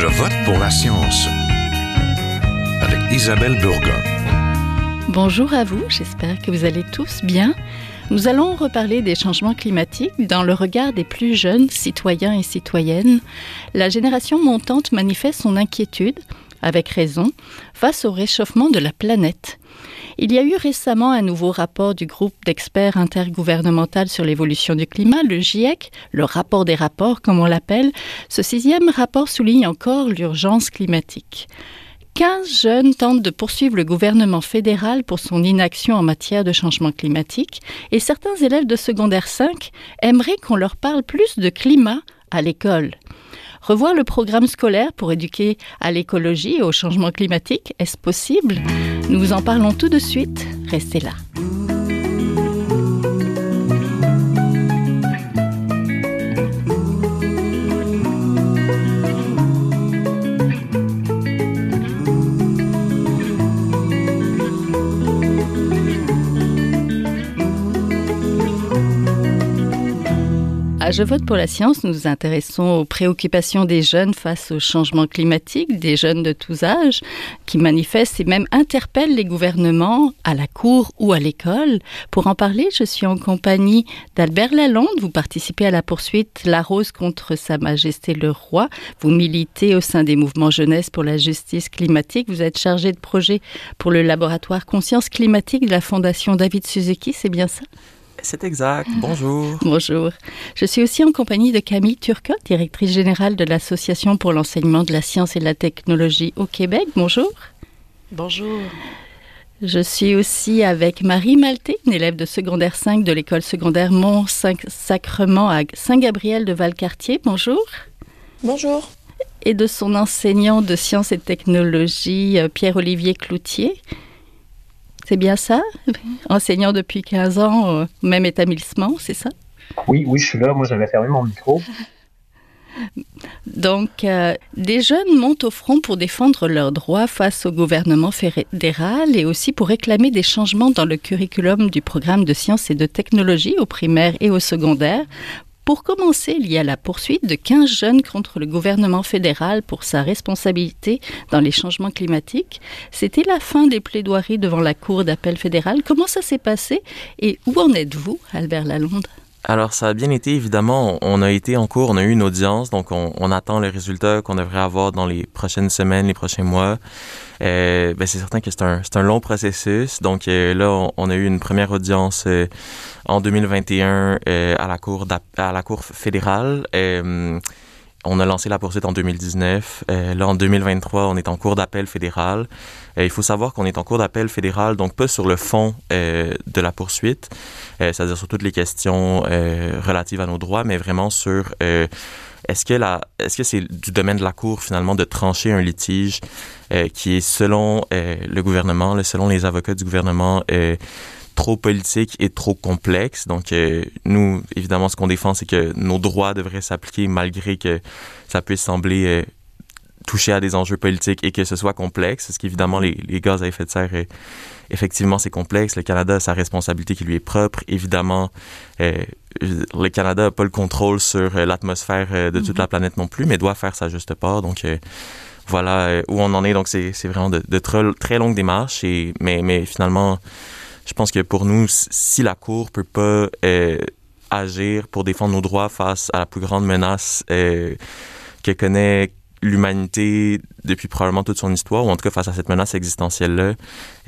Je vote pour la science avec Isabelle Burgon. Bonjour à vous, j'espère que vous allez tous bien. Nous allons reparler des changements climatiques dans le regard des plus jeunes citoyens et citoyennes. La génération montante manifeste son inquiétude, avec raison, face au réchauffement de la planète. Il y a eu récemment un nouveau rapport du groupe d'experts intergouvernemental sur l'évolution du climat, le GIEC, le rapport des rapports comme on l'appelle. Ce sixième rapport souligne encore l'urgence climatique. 15 jeunes tentent de poursuivre le gouvernement fédéral pour son inaction en matière de changement climatique et certains élèves de secondaire 5 aimeraient qu'on leur parle plus de climat à l'école. Revoir le programme scolaire pour éduquer à l'écologie et au changement climatique, est-ce possible? Nous vous en parlons tout de suite. Restez là. Je vote pour la science, nous nous intéressons aux préoccupations des jeunes face au changement climatique, des jeunes de tous âges qui manifestent et même interpellent les gouvernements à la cour ou à l'école. Pour en parler, je suis en compagnie d'Albert Lalonde. Vous participez à la poursuite La Rose contre Sa Majesté le Roi. Vous militez au sein des mouvements jeunesse pour la justice climatique. Vous êtes chargé de projet pour le laboratoire Conscience climatique de la Fondation David Suzuki, c'est bien ça? C'est exact. Bonjour. Bonjour. Je suis aussi en compagnie de Camille Turcotte, directrice générale de l'Association pour l'enseignement de la science et de la technologie au Québec. Bonjour. Bonjour. Je suis aussi avec Marie Malté, une élève de secondaire 5 de l'école secondaire Mont-Sacrement à Saint-Gabriel de Valcartier. Bonjour. Bonjour. Et de son enseignant de sciences et technologie, euh, Pierre-Olivier Cloutier. C'est bien ça? Enseignant depuis 15 ans, euh, même établissement, c'est ça? Oui, oui, je suis là. Moi, j'avais fermé mon micro. Donc, euh, des jeunes montent au front pour défendre leurs droits face au gouvernement fédéral et aussi pour réclamer des changements dans le curriculum du programme de sciences et de technologie au primaire et au secondaire pour commencer, il y a la poursuite de 15 jeunes contre le gouvernement fédéral pour sa responsabilité dans les changements climatiques. C'était la fin des plaidoiries devant la Cour d'appel fédérale. Comment ça s'est passé et où en êtes-vous, Albert Lalonde? Alors, ça a bien été, évidemment. On a été en cours, on a eu une audience, donc on, attend les résultats qu'on devrait avoir dans les prochaines semaines, les prochains mois. Euh, ben c'est certain que c'est un, un long processus. Donc euh, là, on, a eu une première audience euh, en 2021 euh, à la cour à la cour fédérale. On a lancé la poursuite en 2019. là, en 2023, on est en cours d'appel fédéral. il faut savoir qu'on est en cours d'appel fédéral, donc pas sur le fond de la poursuite, c'est-à-dire sur toutes les questions relatives à nos droits, mais vraiment sur est-ce que est-ce que c'est du domaine de la Cour finalement de trancher un litige euh, qui est selon euh, le gouvernement, selon les avocats du gouvernement, euh, trop politique et trop complexe. Donc, nous, évidemment, ce qu'on défend, c'est que nos droits devraient s'appliquer malgré que ça puisse sembler toucher à des enjeux politiques et que ce soit complexe, parce qu'évidemment, les, les, gaz à effet de serre, effectivement, c'est complexe. Le Canada a sa responsabilité qui lui est propre. Évidemment, le Canada n'a pas le contrôle sur euh, l'atmosphère euh, de toute la planète non plus, mais doit faire sa juste part. Donc, euh, voilà où on en est. Donc, c'est vraiment de, de très, très, longues démarches. Et, mais, mais finalement, je pense que pour nous, si la Cour peut pas agir pour défendre nos droits face à la plus grande menace que connaît l'humanité depuis probablement toute son histoire, ou en tout cas face à cette menace existentielle-là,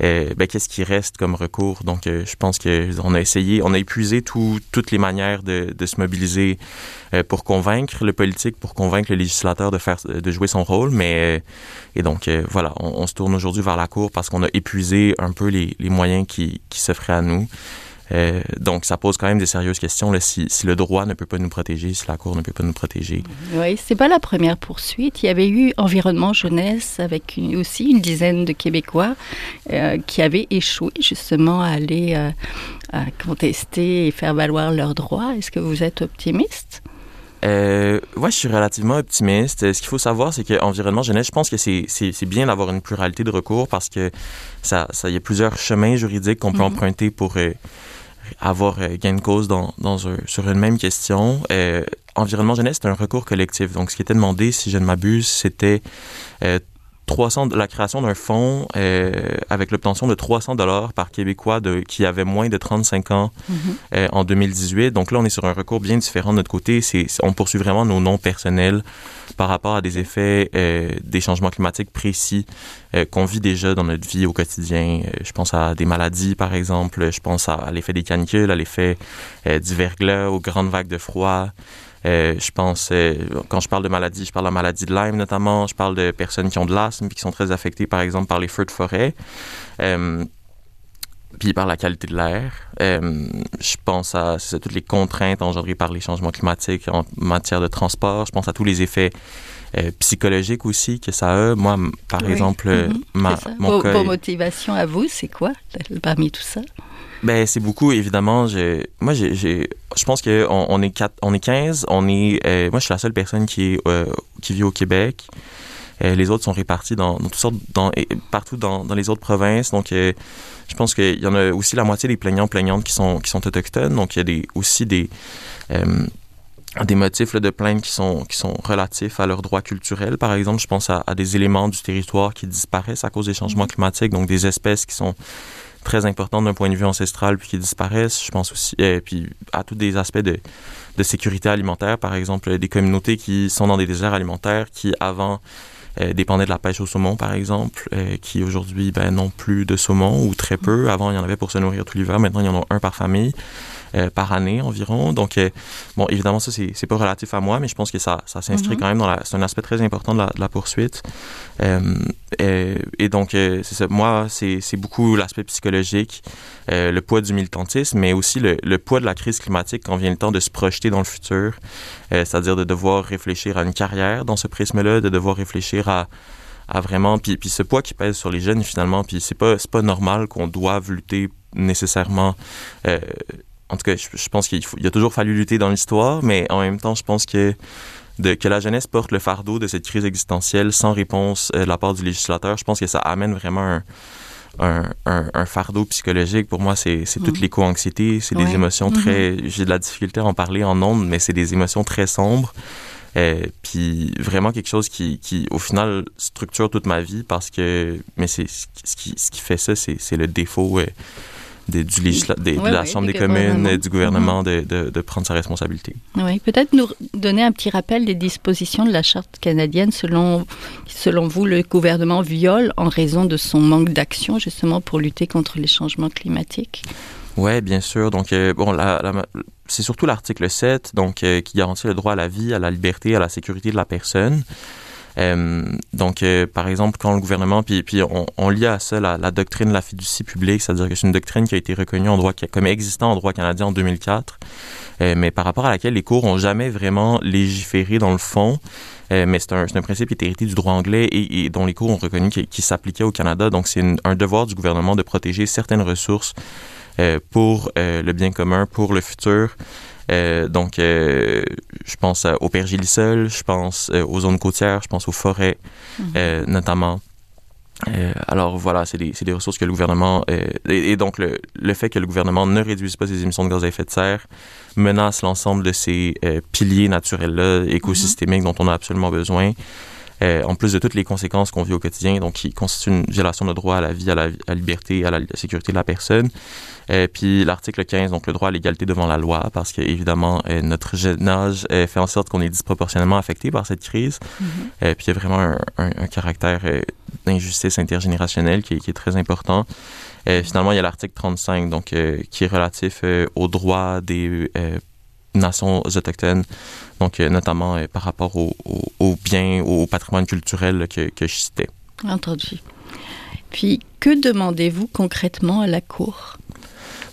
euh, ben, qu'est-ce qui reste comme recours? Donc, euh, je pense qu'on a essayé, on a épuisé toutes les manières de, de se mobiliser euh, pour convaincre le politique, pour convaincre le législateur de, faire, de jouer son rôle, mais et donc, voilà, on, se tourne aujourd'hui vers la Cour parce qu'on a épuisé un peu les, les moyens qui, qui s'offraient à nous. Euh, donc, ça pose quand même des sérieuses questions là, si, si, le droit ne peut pas nous protéger, si la Cour ne peut pas nous protéger. Oui, c'est pas la première poursuite. Il y avait eu Environnement Jeunesse avec aussi une dizaine de Québécois euh, qui avaient échoué justement à aller euh, à contester et faire valoir leurs droits. Est-ce que vous êtes optimiste? Euh, ouais, je suis relativement optimiste. Ce qu'il faut savoir, c'est qu'environnement jeunesse, je pense que c'est, c'est, c'est bien d'avoir une pluralité de recours parce que ça, ça, y a plusieurs chemins juridiques qu'on peut mm-hmm. emprunter pour avoir gain de cause dans, sur une même question. environnement jeunesse, c'est un recours collectif. Donc, ce qui était demandé, si je ne m'abuse, c'était 300, la création d'un fonds euh, avec l'obtention de 300 dollars par Québécois de, qui avait moins de 35 ans mm-hmm. euh, en 2018. Donc là, on est sur un recours bien différent de notre côté. C'est, on poursuit vraiment nos noms personnels par rapport à des effets euh, des changements climatiques précis qu'on vit déjà dans notre vie au quotidien. je pense à des maladies, par exemple. Je pense à, l'effet des canicules, à l'effet du verglas, aux grandes vagues de froid. Euh, je pense, euh, quand je parle de maladie, je parle de la maladie de Lyme notamment. Je parle de personnes qui ont de l'asthme puis qui sont très affectées, par exemple, par les feux de forêt. Euh, puis par la qualité de l'air. je pense à toutes les contraintes engendrées par les changements climatiques en matière de transport. Je pense à tous les effets psychologiques aussi que ça a. Moi, par exemple, mm-hmm. ma, mon vos, vos motivations à vous, c'est quoi parmi tout ça? Ben c'est beaucoup évidemment. J'ai, moi j'ai, je pense que on, est quatre, on est 15. On est, euh, moi je suis la seule personne qui euh, qui vit au Québec. Euh, les autres sont répartis dans, dans toutes sortes, dans, partout dans, dans les autres provinces. Donc je pense qu'il y en a aussi la moitié des plaignants plaignantes qui sont qui sont autochtones. Donc il y a des aussi des des motifs de plainte qui sont, qui sont relatifs à leurs droits culturels. Par exemple, je pense à, à, des éléments du territoire qui disparaissent à cause des changements mm-hmm. climatiques, donc des espèces qui sont très importantes d'un point de vue ancestral puis qui disparaissent. Je pense aussi, et puis à tous des aspects de, de sécurité alimentaire, par exemple, des communautés qui sont dans des déserts alimentaires qui avant euh, dépendaient de la pêche au saumon, par exemple, euh, qui aujourd'hui ben, n'ont plus de saumon ou très peu. Avant, il y en avait pour se nourrir tout l'hiver. Maintenant, il y en a un par famille. Euh, par année environ. Donc, euh, bon, évidemment, ça, c'est pas relatif à moi, mais je pense que ça, ça s'inscrit mm-hmm. quand même dans la... C'est un aspect très important de la, de la poursuite. Euh, et, donc, c'est ça. Moi, c'est beaucoup l'aspect psychologique, le poids du militantisme, mais aussi le, le, poids de la crise climatique quand vient le temps de se projeter dans le futur, c'est-à-dire de devoir réfléchir à une carrière dans ce prisme-là, de devoir réfléchir à à vraiment puis, puis ce poids qui pèse sur les jeunes finalement puis c'est pas c'est pas normal qu'on doive lutter nécessairement euh, en tout cas, je, pense qu'il a toujours fallu lutter dans l'histoire, mais en même temps, je pense que de, que la jeunesse porte le fardeau de cette crise existentielle sans réponse euh, de la part du législateur, je pense que ça amène vraiment un, un, fardeau psychologique. Pour moi, c'est toute mm. l'éco-anxiété, c'est des émotions mm-hmm. très... J'ai de la difficulté à en parler en ondes, mais c'est des émotions très sombres. Euh, puis vraiment quelque chose qui, qui, au final, structure toute ma vie parce que... Mais c'est ce qui, ce qui fait ça, c'est le défaut... Euh, du de la Chambre des communes et du gouvernement mm-hmm. de, de, prendre sa responsabilité. Oui, peut-être nous donner un petit rappel des dispositions de la Charte canadienne selon, selon vous, le gouvernement viole en raison de son manque d'action justement pour lutter contre les changements climatiques? Oui, bien sûr. Donc, euh, bon, la, c'est surtout l'article 7 donc, euh, qui garantit le droit à la vie, à la liberté, à la sécurité de la personne. Euh, donc, euh, par exemple, quand le gouvernement, puis, on, on lie à ça la, doctrine de la fiducie publique, c'est-à-dire que c'est une doctrine qui a été reconnue en droit, comme existant en droit canadien en 2004, euh, mais par rapport à laquelle les cours ont jamais vraiment légiféré dans le fond. Mais c'est un, principe qui est hérité du droit anglais et, dont les cours ont reconnu qu'il s'appliquait au Canada. Donc, c'est un devoir du gouvernement de protéger certaines ressources pour le bien commun, pour le futur. Euh, donc, euh, je pense au pergélisol, je pense euh, aux zones côtières, je pense aux forêts, mhm. notamment. alors voilà, c'est des, des, ressources que le gouvernement... Et, donc le, le, fait que le gouvernement ne réduise pas ses émissions de gaz à effet de serre menace l'ensemble de ces piliers naturels-là, écosystémiques dont on a absolument besoin. En plus de toutes les conséquences qu'on vit au quotidien, donc qui constituent une violation de droit à la vie, à la, à la liberté, à la sécurité de la personne. Euh, puis l'article 15, donc le droit à l'égalité devant la loi, parce que évidemment euh, notre jeune âge euh, fait en sorte qu'on est disproportionnellement affecté par cette crise. Mm-hmm. puis il y a vraiment un, un, caractère d'injustice intergénérationnelle qui, qui, est très important. finalement, il y a l'article 35, donc qui est relatif aux droits des nations autochtones, donc notamment par rapport aux au, biens, au patrimoine culturel que, que je citais. Entendu. Puis, que demandez-vous concrètement à la Cour?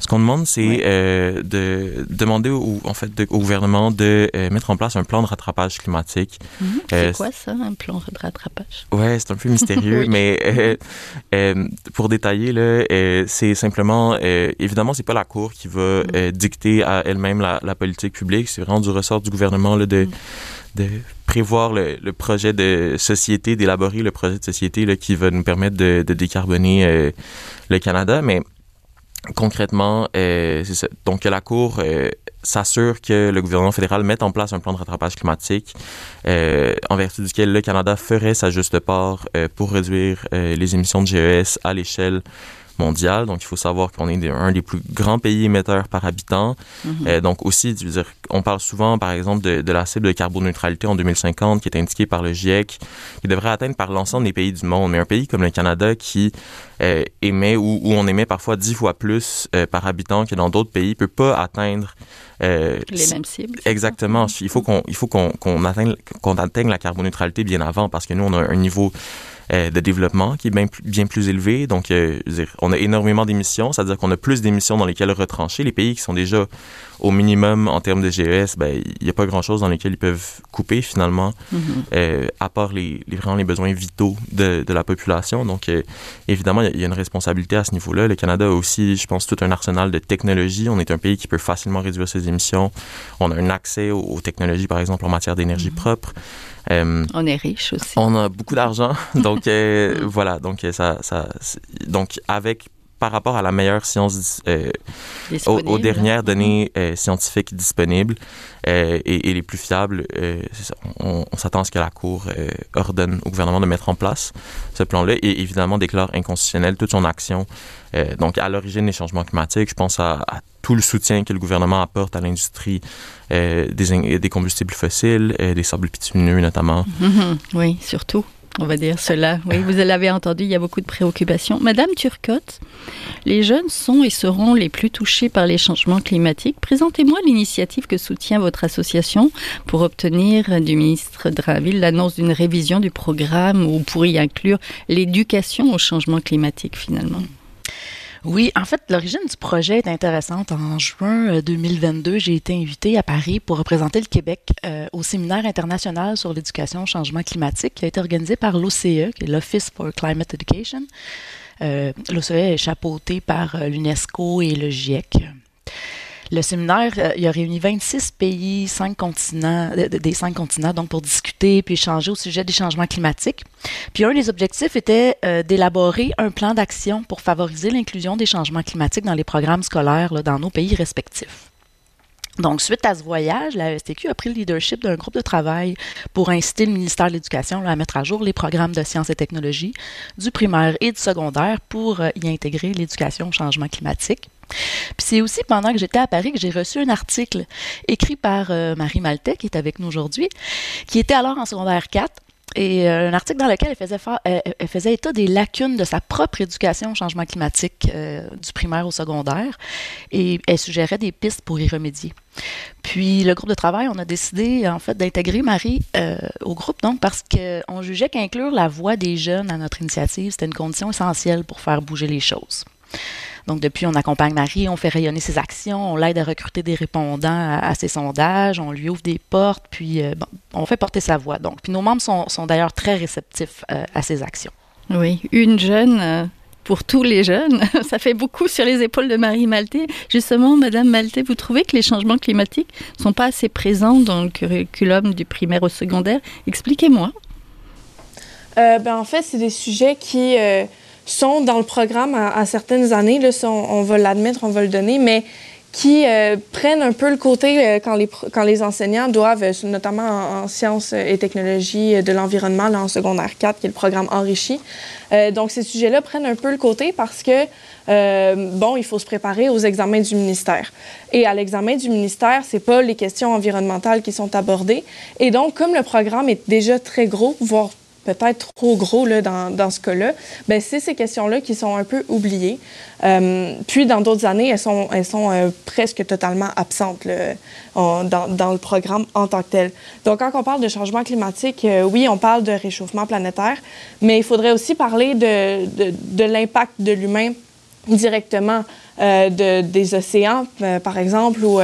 Ce qu'on demande, c'est euh, de demander au, en fait, au gouvernement de euh, mettre en place un plan de rattrapage climatique. Mhm. c'est euh, quoi ça, un plan de rattrapage? Ouais, c'est un peu mystérieux, mais pour détailler, là, c'est simplement, évidemment, c'est pas la Cour qui va mhm. dicter à elle-même la, la, politique publique, c'est vraiment du ressort du gouvernement là, de, mhm. de prévoir le, le, projet de société, d'élaborer le projet de société là, qui va nous permettre de, de décarboner le Canada, mais concrètement, c'est ça. Donc, la Cour s'assure que le gouvernement fédéral mette en place un plan de rattrapage climatique en vertu duquel le Canada ferait sa juste part pour réduire les émissions de GES à l'échelle mondiale. Donc, il faut savoir qu'on est un des plus grands pays émetteurs par habitant. Mhm. Euh, donc, aussi, je veux dire, on parle souvent, par exemple, de, la cible de carboneutralité en 2050 qui est indiquée par le GIEC, qui devrait atteindre par l'ensemble des pays du monde. Mais un pays comme le Canada qui euh, émet, ou où, on émet parfois dix fois plus euh, par habitant que dans d'autres pays, peut pas atteindre les mêmes cibles. Exactement. Il faut qu'on il faut qu'on atteigne qu'on atteigne la carboneutralité bien avant parce que nous on a un niveau euh, de développement qui est bien, bien plus élevé. Donc, euh, dire, on a énormément d'émissions, c'est-à-dire qu'on a plus d'émissions dans lesquelles retrancher. Les pays qui sont déjà au minimum en termes de GES, ben, il n'y a pas grand-chose dans lesquels ils peuvent couper finalement, mm-hmm. euh, à part les, les, vraiment les besoins vitaux de, de la population. Donc, évidemment, il y, a une responsabilité à ce niveau-là. Le Canada a aussi, je pense, tout un arsenal de technologies. On est un pays qui peut facilement réduire ses émissions. On a un accès aux, technologies, par exemple, en matière d'énergie mm-hmm. propre. Euh, on est riche aussi. On a beaucoup d'argent, donc euh, voilà, donc ça, ça, donc avec par rapport à la meilleure science, euh, aux, dernières données euh, scientifiques disponibles euh, et, les plus fiables, on, s'attend à ce que la Cour ordonne au gouvernement de mettre en place ce plan-là et évidemment déclare inconstitutionnel toute son action. donc, à l'origine des changements climatiques, je pense à, tout le soutien que le gouvernement apporte à l'industrie des, des, combustibles fossiles, des sables bitumineux notamment. Mm-hmm. oui, surtout on va dire cela. Vous l'avez entendu, il y a beaucoup de préoccupations. Madame Turcotte, les jeunes sont et seront les plus touchés par les changements climatiques. Présentez-moi l'initiative que soutient votre association pour obtenir du ministre Drainville l'annonce d'une révision du programme ou pour y inclure l'éducation au changement climatique finalement. Oui, en fait, l'origine du projet est intéressante. En juin 2022, euh, j'ai été invitée à Paris pour représenter le Québec euh, au séminaire international sur l'éducation au changement climatique qui a été organisé par l'OCE, l'Office for Climate Education. Euh, L'OCE est chapeauté par l'UNESCO et le GIEC. Le séminaire, euh, a réuni 26 pays, 5 continents, des cinq continents, donc pour discuter puis échanger au sujet des changements climatiques. Puis un des objectifs était euh, d'élaborer un plan d'action pour favoriser l'inclusion des changements climatiques dans les programmes scolaires dans nos pays respectifs. Donc, suite à ce voyage, la STQ a pris le leadership d'un groupe de travail pour inciter le ministère de l'Éducation à mettre à jour les programmes de sciences et technologies du primaire et du secondaire pour euh, y intégrer l'éducation au changement climatique. Puis c'est aussi pendant que j'étais à Paris que j'ai reçu un article écrit par euh, Marie Maltais, qui est avec nous aujourd'hui, qui était alors en secondaire 4 et euh, un article dans lequel elle faisait, état des lacunes de sa propre éducation au changement climatique euh, du primaire au secondaire et elle suggérait des pistes pour y remédier. Puis le groupe de travail, on a décidé en fait d'intégrer Marie au groupe donc parce qu'on jugeait qu'inclure la voix des jeunes à notre initiative, c'était une condition essentielle pour faire bouger les choses. Donc, depuis, on accompagne Marie, on fait rayonner ses actions, on l'aide à recruter des répondants à, ses sondages, on lui ouvre des portes, puis euh, on fait porter sa voix. Donc, puis nos membres sont, d'ailleurs très réceptifs euh, à ces actions. Oui, une jeune. Euh, pour tous les jeunes, ça fait beaucoup sur les épaules de Marie Maltais. Justement, Madame Maltais, vous trouvez que les changements climatiques ne sont pas assez présents dans le curriculum du primaire au secondaire? Expliquez-moi. ben, en fait, c'est des sujets qui sont dans le programme à, certaines années, là, on, va l'admettre, on va le donner, mais qui euh, prennent un peu le côté euh, quand, les, quand les enseignants doivent, euh, notamment en, sciences et technologies de l'environnement, en secondaire 4, qui est le programme enrichi. donc, ces sujets-là prennent un peu le côté parce que, bon, il faut se préparer aux examens du ministère. Et à l'examen du ministère, c'est pas les questions environnementales qui sont abordées. Et donc, comme le programme est déjà très gros, voire peut-être trop gros là, dans, dans ce cas-là, ben, c'est ces questions-là qui sont un peu oubliées. Euh, puis, dans d'autres années, elles sont, elles sont euh, presque totalement absentes dans, dans, le programme en tant que tel. Donc, quand on parle de changement climatique, euh, oui, on parle de réchauffement planétaire, mais il faudrait aussi parler de, de, de l'impact de l'humain directement de, des océans, par exemple, ou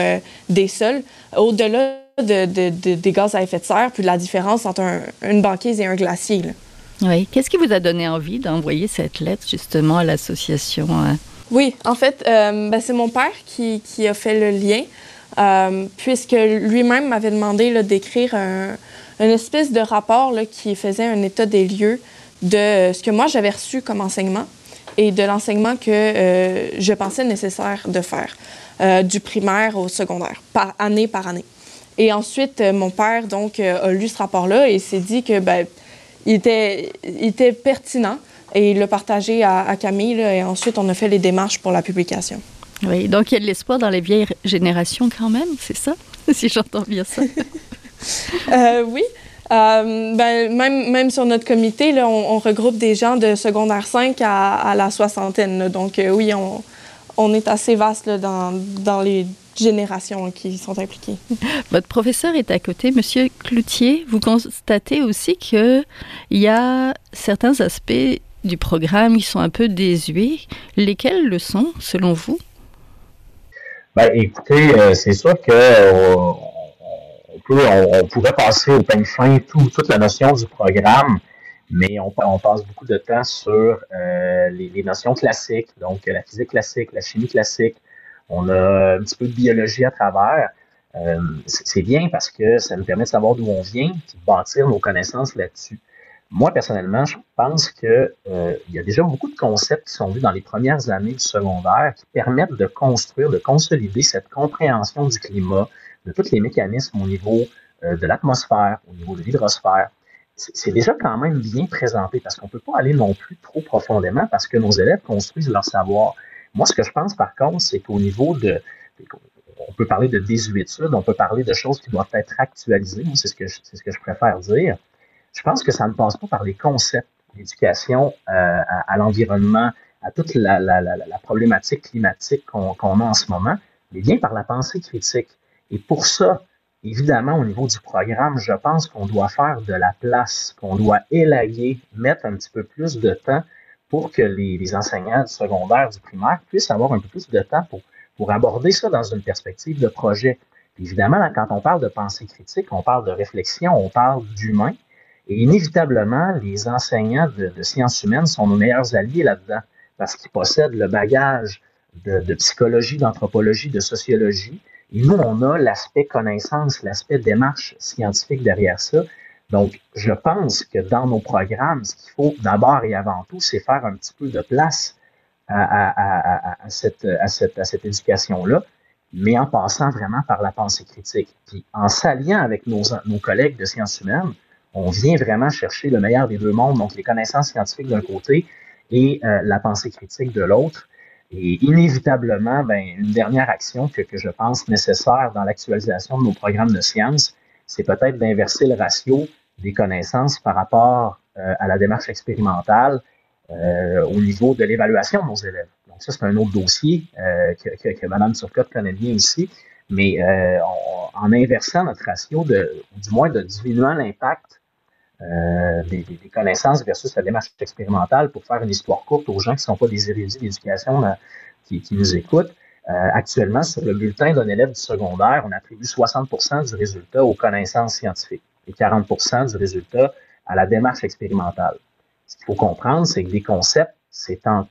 des sols, au-delà de, des gaz à effet de serre, puis de la différence entre une banquise et un glacier. Oui. Qu'est-ce qui vous a donné envie d'envoyer cette lettre justement à l'association? Hein? Oui, en fait, euh, ben, c'est mon père qui, qui, a fait le lien, euh, puisque lui-même m'avait demandé d'écrire un, une espèce de rapport là, qui faisait un état des lieux de ce que moi j'avais reçu comme enseignement et de l'enseignement que euh, je pensais nécessaire de faire, euh, du primaire au secondaire, par année par année. Et ensuite, euh, mon père donc a lu ce rapport-là et s'est dit que ben, il était, il était pertinent et il l'a partagé à, à Camille et ensuite on a fait les démarches pour la publication. Oui, donc il y a de l'espoir dans les vieilles générations quand même, c'est ça, si j'entends bien ça. euh, oui. Euh, ben, même, même sur notre comité, là, on, on, regroupe des gens de secondaire 5 à, à la soixantaine. Là. Donc euh, oui, on, on, est assez vaste là, dans, dans les générations qui sont impliquées. Votre professeur est à côté, Monsieur Cloutier. Vous constatez aussi qu'il y a certains aspects du programme qui sont un peu désuets. Lesquels le sont, selon vous? Ben, écoutez, euh, c'est sûr que euh, on, peut, on, on, pourrait passer au peigne fin tout, toute la notion du programme, mais on, on passe beaucoup de temps sur euh, les, les, notions classiques, donc la physique classique, la chimie classique. On a un petit peu de biologie à travers. Euh, c'est bien parce que ça nous permet de savoir d'où on vient, de bâtir nos connaissances là-dessus. Moi, personnellement, je pense que euh, il y a déjà beaucoup de concepts qui sont vus dans les premières années du secondaire qui permettent de construire, de consolider cette compréhension du climat, de tous les mécanismes au niveau euh, de l'atmosphère, au niveau de l'hydrosphère. C'est déjà quand même bien présenté parce qu'on peut pas aller non plus trop profondément parce que nos élèves construisent leur savoir. Moi, ce que je pense par contre, c'est qu'au niveau de, on peut parler de désuétude, on peut parler de choses qui doivent être actualisées. C'est ce que c'est ce que je préfère dire je pense que ça ne passe pas par les concepts d'éducation euh, à, l'environnement, à toute la, la, la, la problématique climatique qu'on qu a en ce moment, mais bien par la pensée critique. Et pour ça, évidemment, au niveau du programme, je pense qu'on doit faire de la place, qu'on doit élaguer, mettre un petit peu plus de temps pour que les, enseignants du secondaire, du primaire puissent avoir un peu plus de temps pour, aborder ça dans une perspective de projet. Évidemment, quand on parle de pensée critique, on parle de réflexion, on parle d'humain, et inévitablement, les enseignants de, de sciences humaines sont nos meilleurs alliés là-dedans parce qu'ils possèdent le bagage de, de psychologie, d'anthropologie, de sociologie. Et nous, on a l'aspect connaissance, l'aspect démarche scientifique derrière ça. Donc, je pense que dans nos programmes, ce qu'il faut d'abord et avant tout, c'est faire un petit peu de place à, à, à, à cette, cette, cette éducation-là, mais en passant vraiment par la pensée critique. Puis en s'alliant avec nos, nos collègues de sciences humaines, on vient vraiment chercher le meilleur des deux mondes, donc les connaissances scientifiques d'un côté et euh, la pensée critique de l'autre. Et inévitablement, ben, une dernière action que, que je pense nécessaire dans l'actualisation de nos programmes de sciences, c'est peut-être d'inverser le ratio des connaissances par rapport euh, à la démarche expérimentale euh, au niveau de l'évaluation de nos élèves. Donc ça, c'est un autre dossier euh, que, Mme Turcotte connaît bien ici, mais en inversant notre ratio, de, du moins de diminuant l'impact des, connaissances versus la démarche expérimentale pour faire une histoire courte aux gens qui ne sont pas des érudits d'éducation qui, nous écoutent. Euh, actuellement, sur le bulletin d'un élève du secondaire, on attribue 60 du résultat aux connaissances scientifiques et 40 du résultat à la démarche expérimentale. Ce qu'il faut comprendre, c'est que des concepts, c'est en,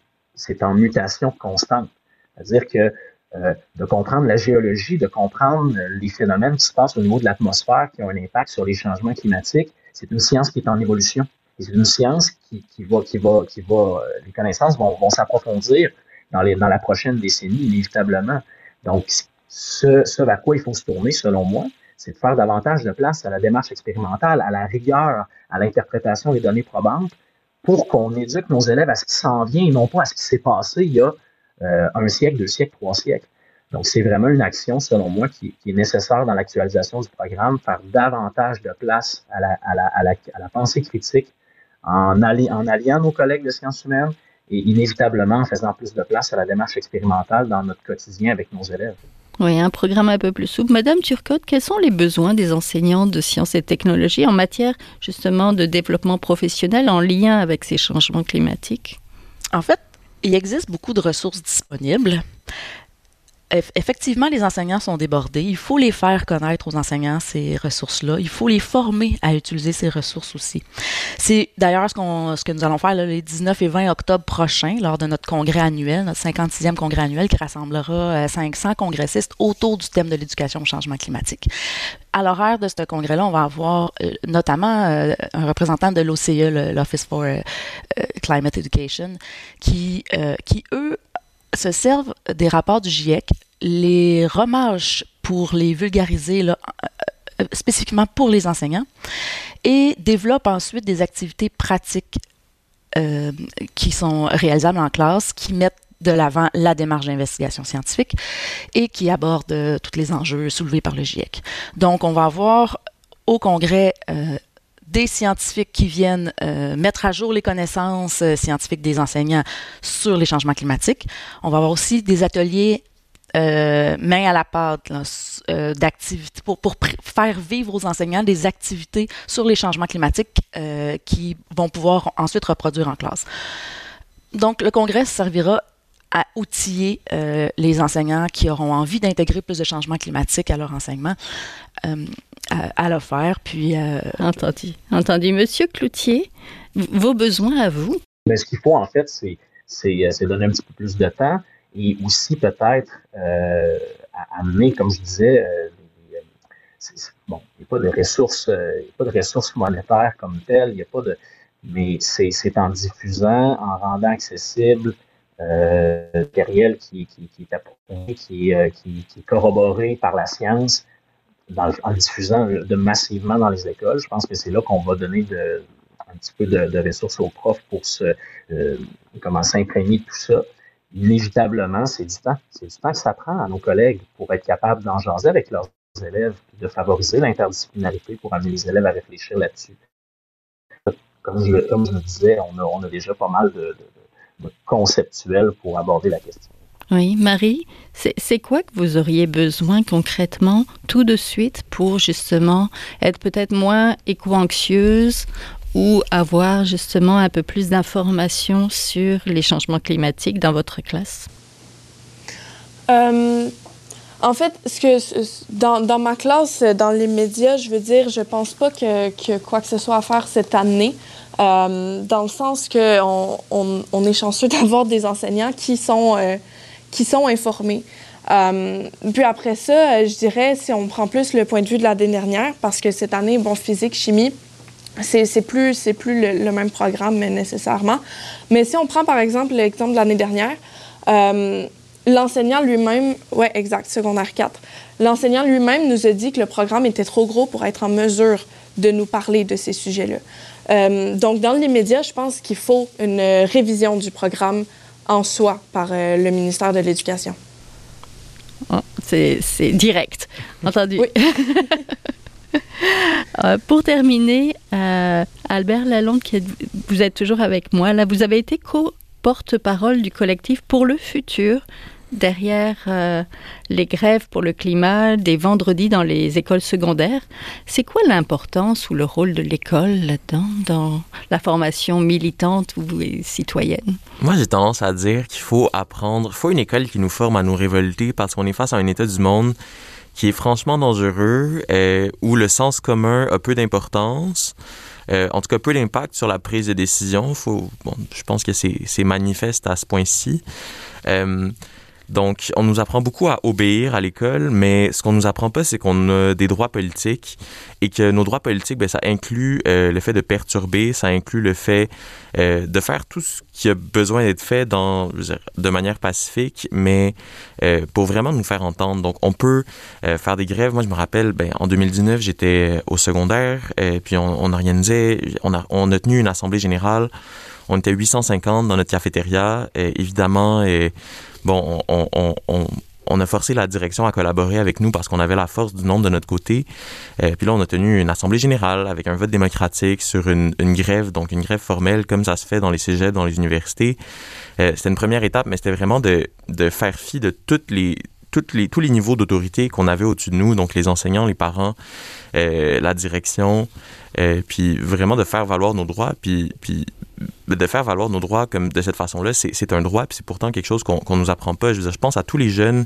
en mutation constante. C'est-à-dire que euh, de comprendre la géologie, de comprendre les phénomènes qui se passent au niveau de l'atmosphère qui ont un impact sur les changements climatiques, c'est une science qui est en évolution. C'est une science qui, qui, va, qui va, qui va, euh, les connaissances vont, vont s'approfondir dans, la prochaine décennie, inévitablement. Donc, ce, ce vers quoi il faut se tourner, selon moi, c'est de faire davantage de place à la démarche expérimentale, à la rigueur, à l'interprétation des données probantes, pour qu'on éduque nos élèves à ce qui s'en vient et non pas à ce qui s'est passé il y a euh, un siècle, deux siècles, trois siècles. Donc, c'est vraiment une action, selon moi, qui, est nécessaire dans l'actualisation du programme, faire davantage de place à la, pensée critique en alliant nos collègues de sciences humaines et inévitablement en faisant plus de place à la démarche expérimentale dans notre quotidien avec nos élèves. Oui, un programme un peu plus souple. Madame Turcotte, quels sont les besoins des enseignants de sciences et technologies en matière justement de développement professionnel en lien avec ces changements climatiques? En fait, il existe beaucoup de ressources disponibles. Effectivement, les enseignants sont débordés. Il faut les faire connaître aux enseignants ces ressources-là. Il faut les former à utiliser ces ressources aussi. C'est d'ailleurs ce, qu'on, ce que nous allons faire là, les 19 et 20 octobre prochains lors de notre congrès annuel, notre 56e congrès annuel qui rassemblera 500 euh, congressistes autour du thème de l'éducation au changement climatique. À l'horaire de ce congrès-là, on va avoir euh, notamment euh, un représentant de l'OCE, l'Office for Climate Education, qui, qui eux se servent des rapports du GIEC, les remâchent pour les vulgariser là, euh, spécifiquement pour les enseignants et développent ensuite des activités pratiques euh, qui sont réalisables en classe, qui mettent de l'avant la démarche d'investigation scientifique et qui abordent euh, tous les enjeux soulevés par le GIEC. Donc, on va avoir au congrès des scientifiques qui viennent euh, mettre à jour les connaissances euh, scientifiques des enseignants sur les changements climatiques. On va avoir aussi des ateliers euh, main à la pâte d'activités pour, pour faire vivre aux enseignants des activités sur les changements climatiques qui vont pouvoir ensuite reproduire en classe. Donc, le congrès servira à outiller les enseignants qui auront envie d'intégrer plus de changements climatiques à leur enseignement à, le faire. Puis, euh, entendu. Entendu. Monsieur Cloutier, vos besoins à vous? Mais ce qu'il faut, en fait, c'est, c'est, euh, donner un petit peu plus de temps et aussi peut-être euh, amener, comme je disais, bon, il n'y a pas de ressources, il a pas de ressources monétaires comme telles, il n'y a pas de, mais c'est, en diffusant, en rendant accessible euh, matériel qui, qui, qui est approuvé, qui, qui, qui est corroboré par la science, en diffusant de massivement dans les écoles. Je pense que c'est là qu'on va donner de, un petit peu de, ressources aux profs pour se euh, comment s'imprégner de tout ça. Inévitablement, c'est du temps. C'est du temps que ça prend à nos collègues pour être capables d'en jaser avec leurs élèves, de favoriser l'interdisciplinarité pour amener les élèves à réfléchir là-dessus. Comme je, le disais, on a, déjà pas mal de conceptuels pour aborder la question. Oui, Marie, c'est quoi que vous auriez besoin concrètement tout de suite pour justement être peut-être moins éco-anxieuse ou avoir justement un peu plus d'informations sur les changements climatiques dans votre classe? Euh, en fait, ce que dans, dans, ma classe, dans les médias, je veux dire, je pense pas que, que quoi que ce soit à faire cette année. Euh, dans le sens qu'on on, on, est chanceux d'avoir des enseignants qui sont euh, qui sont informés. Puis après ça, je dirais, si on prend plus le point de vue de l'année dernière, parce que cette année, bon, physique, chimie, c'est plus, c'est plus le, même programme nécessairement. Mais si on prend par exemple l'exemple de l'année dernière, euh, l'enseignant lui-même, ouais, exact, secondaire 4, l'enseignant lui-même nous a dit que le programme était trop gros pour être en mesure de nous parler de ces sujets-là. Euh, donc, dans les médias, je pense qu'il faut une révision du programme en soi par euh, le ministère de l'Éducation. Oh, c'est direct. Entendu. Oui. Euh, pour terminer, euh, Albert Lalonde, vous êtes toujours avec moi. Là, vous avez été co-porte-parole du collectif pour le futur derrière euh, les grèves pour le climat des vendredis dans les écoles secondaires. C'est quoi l'importance ou le rôle de l'école là-dedans, dans la formation militante ou citoyenne? Moi, j'ai tendance à dire qu'il faut apprendre, il faut une école qui nous forme à nous révolter parce qu'on est face à un état du monde qui est franchement dangereux, et où le sens commun a peu d'importance. Euh, en tout cas, peu d'impact sur la prise de décision. Faut, bon, je pense que c'est manifeste à ce point-ci. Donc, on nous apprend beaucoup à obéir à l'école, mais ce qu'on nous apprend pas, c'est qu'on a des droits politiques et que nos droits politiques, ben, ça inclut euh, le fait de perturber, ça inclut le fait euh, de faire tout ce qui a besoin d'être fait dans, de manière pacifique, mais euh, pour vraiment nous faire entendre. Donc, on peut faire des grèves. Moi, je me rappelle, ben, en 2019, j'étais au secondaire, puis on, organisait, on a, on a tenu une assemblée générale. On était 850 dans notre cafétéria, évidemment, et bon, on, on, on, on, a forcé la direction à collaborer avec nous parce qu'on avait la force du nombre de notre côté. Euh, puis là, on a tenu une assemblée générale avec un vote démocratique sur une, une grève, donc une grève formelle comme ça se fait dans les cégeps, dans les universités. Euh, c'était une première étape, mais c'était vraiment de, de faire fi de toutes les toutes les, tous les niveaux d'autorité qu'on avait au-dessus de nous, donc les enseignants, les parents, euh, la direction, euh, puis vraiment de faire valoir nos droits, puis, puis de faire valoir nos droits comme de cette façon-là, c'est un droit, puis c'est pourtant quelque chose qu'on qu'on nous apprend pas. Je pense à tous les jeunes,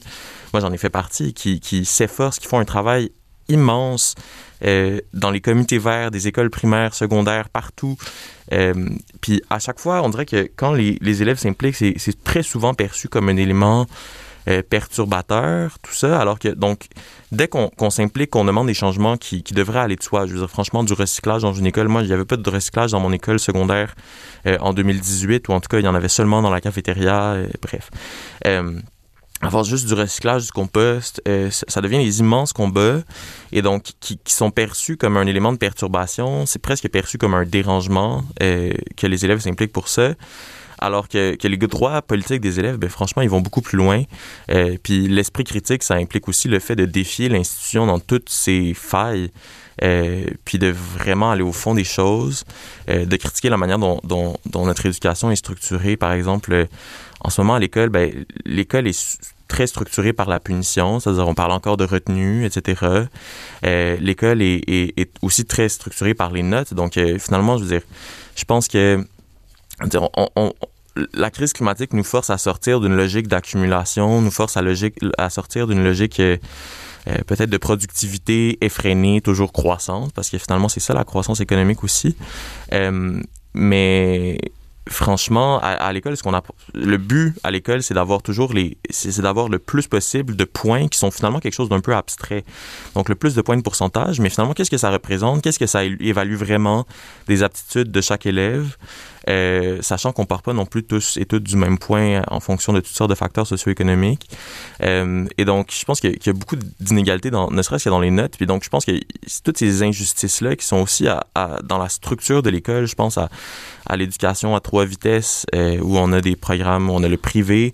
moi j'en ai fait partie, qui, qui s'efforcent, qui font un travail immense euh, dans les comités verts des écoles primaires, secondaires, partout. Euh, puis à chaque fois, on dirait que quand les, les élèves s'impliquent, c'est très souvent perçu comme un élément euh, perturbateur, tout ça. Alors que, donc, dès qu'on s'implique, qu'on demande des changements qui, devraient aller de soi, je veux dire, franchement, du recyclage dans une école, moi, il n'y avait pas de recyclage dans mon école secondaire euh, en 2018, ou en tout cas, il y en avait seulement dans la cafétéria, euh, bref. Euh, avoir juste du recyclage, du compost, ça devient des immenses combats et donc qui, sont perçus comme un élément de perturbation. C'est presque perçu comme un dérangement que les élèves s'impliquent pour ça. Alors que, que, les droits politiques des élèves, ben, franchement, ils vont beaucoup plus loin. Euh, puis l'esprit critique, ça implique aussi le fait de défier l'institution dans toutes ses failles. Euh, puis de vraiment aller au fond des choses, euh, de critiquer la manière dont, dont, dont, notre éducation est structurée. Par exemple, en ce moment à l'école, ben, l'école est très structurée par la punition, c'est-à-dire on parle encore de retenue, etc. Euh, l'école est, est, est, aussi très structurée par les notes. Donc euh, finalement, je veux dire, je pense que la crise climatique nous force à sortir d'une logique d'accumulation, nous force à, logique, à sortir d'une logique euh, peut-être de productivité effrénée, toujours croissante, parce que finalement c'est ça la croissance économique aussi. Euh, mais franchement, à, à l'école, ce qu'on a, le but à l'école, c'est d'avoir toujours les, c'est d'avoir le plus possible de points qui sont finalement quelque chose d'un peu abstrait. Donc, le plus de points de pourcentage, mais finalement, qu'est-ce que ça représente? Qu'est-ce que ça évalue vraiment? Des aptitudes de chaque élève? Euh, sachant qu'on part pas non plus tous et toutes du même point en fonction de toutes sortes de facteurs socio-économiques. Euh, et donc, je pense qu'il y, a beaucoup d'inégalités, ne serait-ce que dans les notes. Puis donc, je pense que toutes ces injustices-là qui sont aussi à, à, dans la structure de l'école, je pense à, à l'éducation à trois vitesses, euh, où on a des programmes, on a le privé,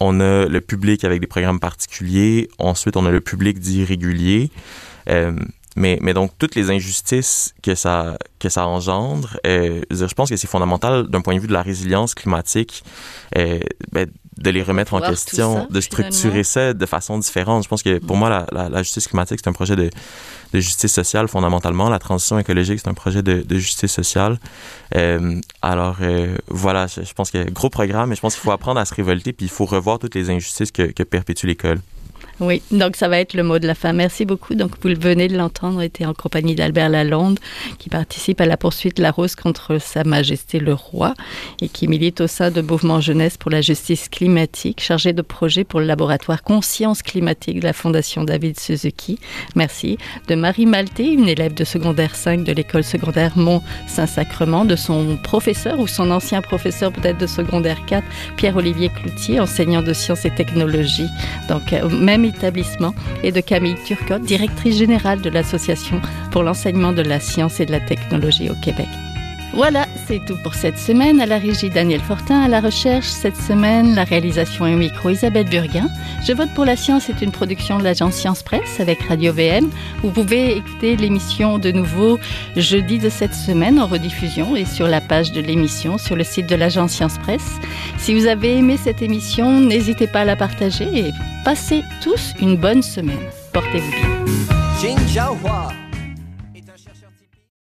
on a le public avec des programmes particuliers, ensuite on a le public dit régulier. Euh, mais, mais donc, toutes les injustices que ça, que ça engendre, euh, je pense que c'est fondamental d'un point de vue de la résilience climatique, euh, ben, de les remettre en question, ça, de structurer finalement. ça de façon différente. Je pense que pour mmh. moi, la, la, la, justice climatique, c'est un projet de, de, justice sociale fondamentalement. La transition écologique, c'est un projet de, de justice sociale. Euh, alors, euh, voilà, je, je, pense que gros programme, mais je pense qu'il faut apprendre à se révolter, puis il faut revoir toutes les injustices que, que perpétue l'école. Oui, donc ça va être le mot de la fin. Merci beaucoup. Donc vous venez de l'entendre, était en compagnie d'Albert Lalonde, qui participe à la poursuite de la rose contre Sa Majesté le Roi et qui milite au sein de Mouvement Jeunesse pour la justice climatique, chargé de projet pour le laboratoire Conscience climatique de la Fondation David Suzuki. Merci. De Marie Malté, une élève de secondaire 5 de l'école secondaire Mont-Saint-Sacrement, de son professeur ou son ancien professeur peut-être de secondaire 4, Pierre-Olivier Cloutier, enseignant de sciences et technologies. Donc même et de Camille Turcotte, directrice générale de l'Association pour l'enseignement de la science et de la technologie au Québec. Voilà, c'est tout pour cette semaine. À la régie Daniel Fortin, à la recherche cette semaine, la réalisation et micro Isabelle Burguin. Je vote pour la science est une production de l'agence Science Presse avec Radio VM. Vous pouvez écouter l'émission de nouveau jeudi de cette semaine en rediffusion et sur la page de l'émission sur le site de l'agence Science Presse. Si vous avez aimé cette émission, n'hésitez pas à la partager et passez tous une bonne semaine. Portez-vous bien.